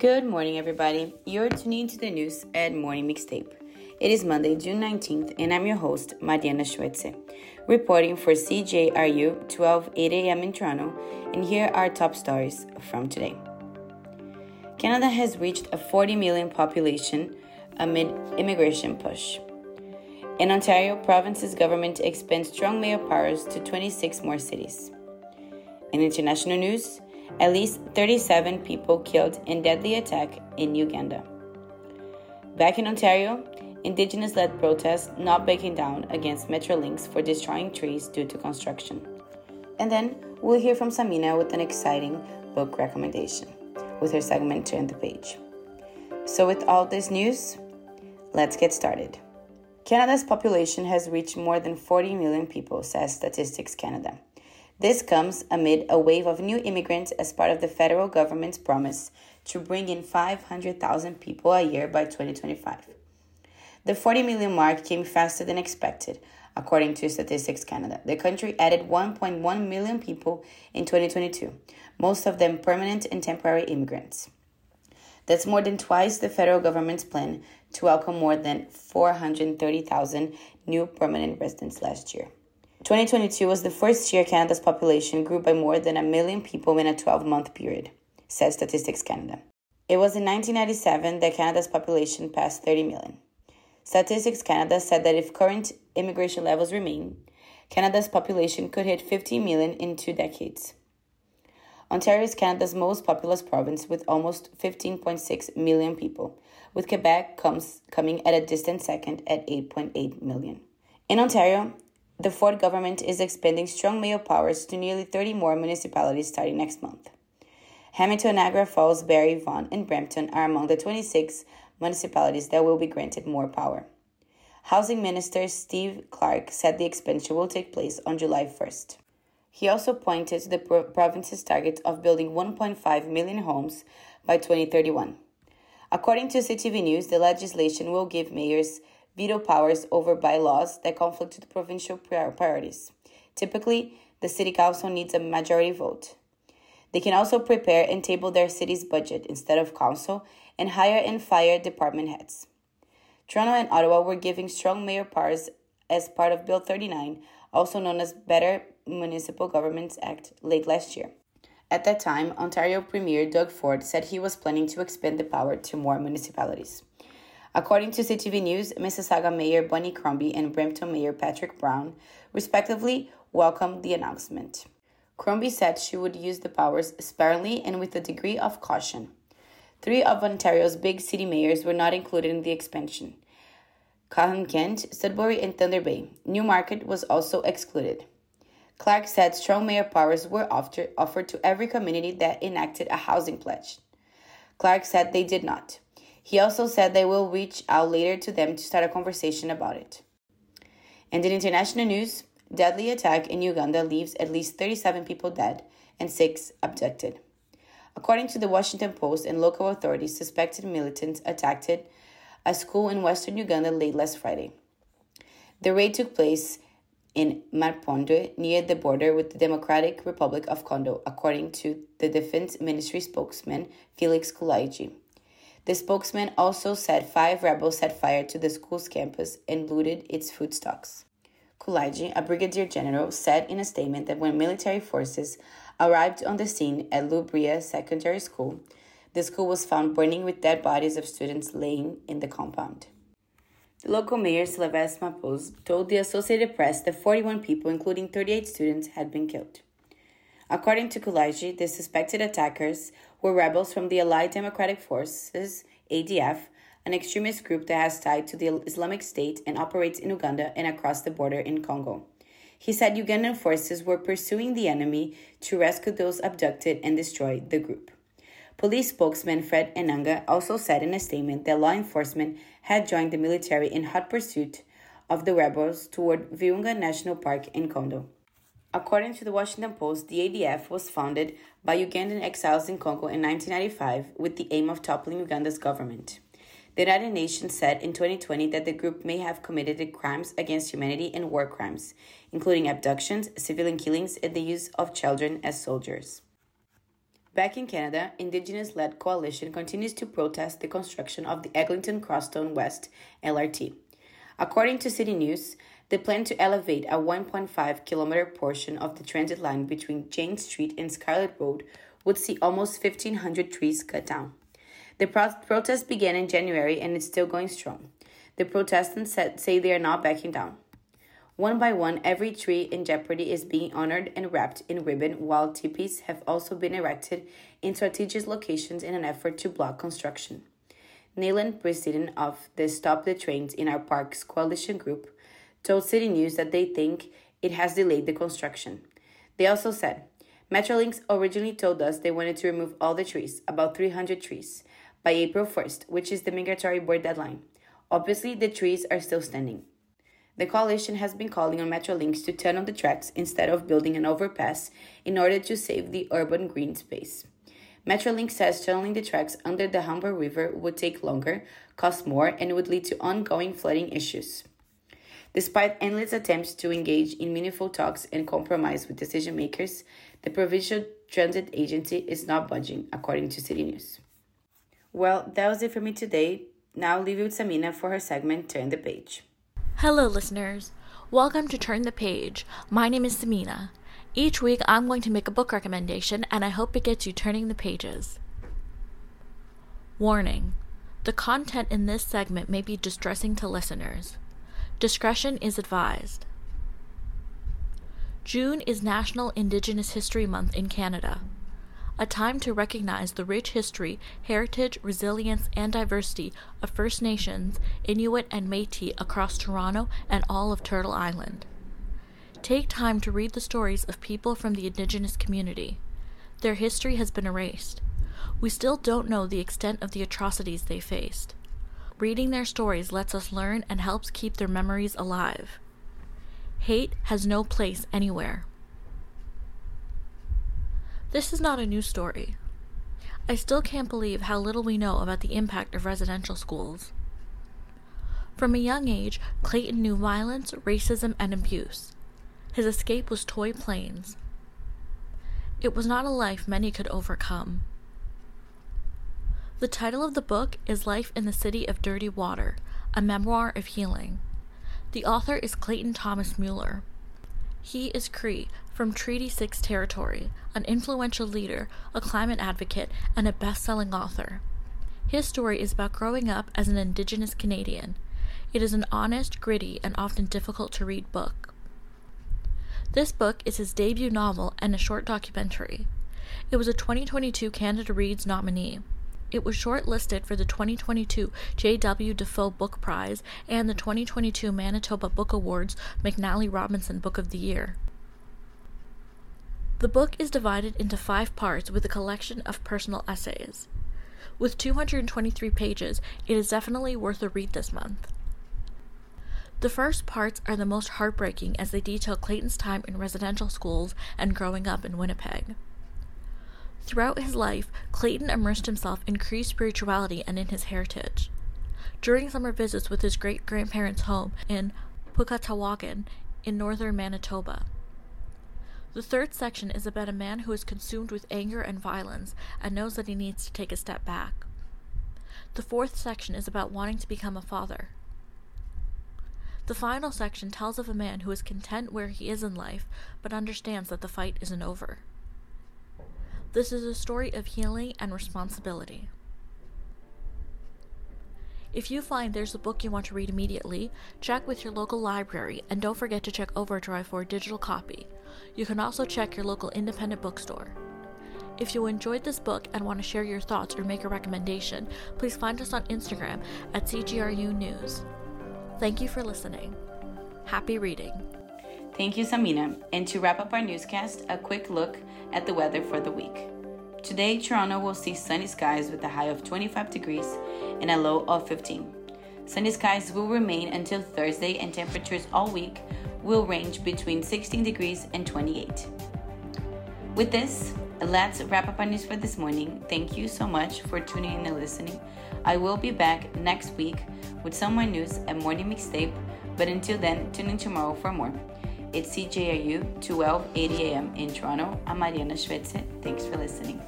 Good morning, everybody. You're tuning to the news at Morning Mixtape. It is Monday, June 19th, and I'm your host, Mariana Schuetze, reporting for CJRU 12 8 a.m. in Toronto, and here are top stories from today. Canada has reached a 40 million population amid immigration push. In Ontario, province's government expands strong mayor powers to 26 more cities. In international news, at least 37 people killed in deadly attack in Uganda. Back in Ontario, Indigenous led protests not backing down against Metrolinx for destroying trees due to construction. And then we'll hear from Samina with an exciting book recommendation with her segment Turn the Page. So, with all this news, let's get started. Canada's population has reached more than 40 million people, says Statistics Canada. This comes amid a wave of new immigrants as part of the federal government's promise to bring in 500,000 people a year by 2025. The 40 million mark came faster than expected, according to Statistics Canada. The country added 1.1 million people in 2022, most of them permanent and temporary immigrants. That's more than twice the federal government's plan to welcome more than 430,000 new permanent residents last year. 2022 was the first year Canada's population grew by more than a million people in a 12 month period, says Statistics Canada. It was in 1997 that Canada's population passed 30 million. Statistics Canada said that if current immigration levels remain, Canada's population could hit 50 million in two decades. Ontario is Canada's most populous province with almost 15.6 million people, with Quebec comes coming at a distant second at 8.8 million. In Ontario, the Ford government is expanding strong mayor powers to nearly 30 more municipalities starting next month. Hamilton, Niagara Falls, Barrie, Vaughan, and Brampton are among the 26 municipalities that will be granted more power. Housing Minister Steve Clark said the expansion will take place on July 1st. He also pointed to the province's target of building 1.5 million homes by 2031. According to CTV News, the legislation will give mayors veto powers over bylaws that conflict with provincial priorities. Typically, the city council needs a majority vote. They can also prepare and table their city's budget instead of council and hire and fire department heads. Toronto and Ottawa were giving strong mayor powers as part of Bill 39, also known as Better Municipal Governments Act, late last year. At that time, Ontario Premier Doug Ford said he was planning to expand the power to more municipalities. According to CTV News, Mississauga Mayor Bonnie Crombie and Brampton Mayor Patrick Brown, respectively, welcomed the announcement. Crombie said she would use the powers sparingly and with a degree of caution. Three of Ontario's big city mayors were not included in the expansion. Chatham-Kent, Sudbury, and Thunder Bay. Newmarket was also excluded. Clark said strong mayor powers were offered to every community that enacted a housing pledge. Clark said they did not. He also said they will reach out later to them to start a conversation about it. And in international news, deadly attack in Uganda leaves at least 37 people dead and 6 abducted. According to the Washington Post and local authorities, suspected militants attacked a school in western Uganda late last Friday. The raid took place in Mpondwe near the border with the Democratic Republic of Congo, according to the Defense Ministry spokesman Felix Kulayigye. The spokesman also said five rebels set fire to the school's campus and looted its food stocks. Kulayigye, a brigadier general, said in a statement that when military forces arrived on the scene at Lhubiriha Secondary School, the school was found burning with dead bodies of students laying in the compound. The local mayor, Selevest Mapoze, told the Associated Press that 41 people, including 38 students, had been killed. According to Kulayigye, the suspected attackers were rebels from the Allied Democratic Forces, ADF, an extremist group that has tied to the Islamic State and operates in Uganda and across the border in Congo. He said Ugandan forces were pursuing the enemy to rescue those abducted and destroy the group. Police spokesman Fred Enanga also said in a statement that law enforcement had joined the military in hot pursuit of the rebels toward Virunga National Park in Congo. According to the Washington Post, the ADF was founded by Ugandan exiles in Congo in 1995 with the aim of toppling Uganda's government. The United Nations said in 2020 that the group may have committed crimes against humanity and war crimes, including abductions, civilian killings, and the use of children as soldiers. Back in Canada, Indigenous led coalition continues to protest the construction of the Eglinton Crosstown West LRT. According to City News, they plan to elevate a 1.5 kilometer portion of the transit line between Jane Street and Scarlett Road would see almost 1,500 trees cut down. The pro- protest began in January and is still going strong. The protestants said, say they are not backing down. One by one, every tree in jeopardy is being honored and wrapped in ribbon, while teepees have also been erected in strategic locations in an effort to block construction. Nayland, president of the Stop the Trains in Our Parks coalition group, told City News that they think it has delayed the construction. They also said, Metrolinx originally told us they wanted to remove all the trees, about 300 trees, by April 1st, which is the migratory bird deadline. Obviously, the trees are still standing. The coalition has been calling on Metrolinx to tunnel the tracks instead of building an overpass in order to save the urban green space. Metrolinx says tunneling the tracks under the Humber River would take longer, cost more, and would lead to ongoing flooding issues. Despite endless attempts to engage in meaningful talks and compromise with decision makers, the provincial transit agency is not budging, according to City News. Well, that was it for me today. Now leave it with Samina for her segment Turn the Page. Hello, listeners. Welcome to Turn the Page. My name is Samina. Each week, I'm going to make a book recommendation, and I hope it gets you turning the pages. Warning The content in this segment may be distressing to listeners. Discretion is advised. June is National Indigenous History Month in Canada a time to recognize the rich history, heritage, resilience, and diversity of First Nations, Inuit, and Metis across Toronto and all of Turtle Island. Take time to read the stories of people from the Indigenous community. Their history has been erased. We still don't know the extent of the atrocities they faced. Reading their stories lets us learn and helps keep their memories alive. Hate has no place anywhere. This is not a new story. I still can't believe how little we know about the impact of residential schools. From a young age, Clayton knew violence, racism, and abuse. His escape was toy planes. It was not a life many could overcome. The title of the book is Life in the City of Dirty Water, a memoir of healing. The author is Clayton Thomas Mueller. He is Cree from Treaty 6 territory, an influential leader, a climate advocate, and a best selling author. His story is about growing up as an Indigenous Canadian. It is an honest, gritty, and often difficult to read book. This book is his debut novel and a short documentary. It was a 2022 Canada Reads nominee. It was shortlisted for the 2022 J.W. Dafoe Book Prize and the 2022 Manitoba Book Awards McNally Robinson Book of the Year. The book is divided into five parts with a collection of personal essays. With 223 pages, it is definitely worth a read this month. The first parts are the most heartbreaking as they detail Clayton's time in residential schools and growing up in Winnipeg. Throughout his life, Clayton immersed himself in Cree spirituality and in his heritage. During summer visits with his great grandparents' home in Pukatawagan in northern Manitoba. The third section is about a man who is consumed with anger and violence and knows that he needs to take a step back. The fourth section is about wanting to become a father. The final section tells of a man who is content where he is in life but understands that the fight isn't over. This is a story of healing and responsibility. If you find there's a book you want to read immediately, check with your local library and don't forget to check Overdrive for a digital copy. You can also check your local independent bookstore. If you enjoyed this book and want to share your thoughts or make a recommendation, please find us on Instagram at CJRU News. Thank you for listening. Happy reading. Thank you, Samina. And to wrap up our newscast, a quick look at the weather for the week. Today, Toronto will see sunny skies with a high of 25 degrees and a low of 15. Sunny skies will remain until Thursday, and temperatures all week will range between 16 degrees and 28. With this, let's wrap up our news for this morning. Thank you so much for tuning in and listening. I will be back next week with some more news and morning mixtape, but until then, tune in tomorrow for more. It's CJRU 1280 AM in Toronto. I'm Mariana Schuetze. Thanks for listening.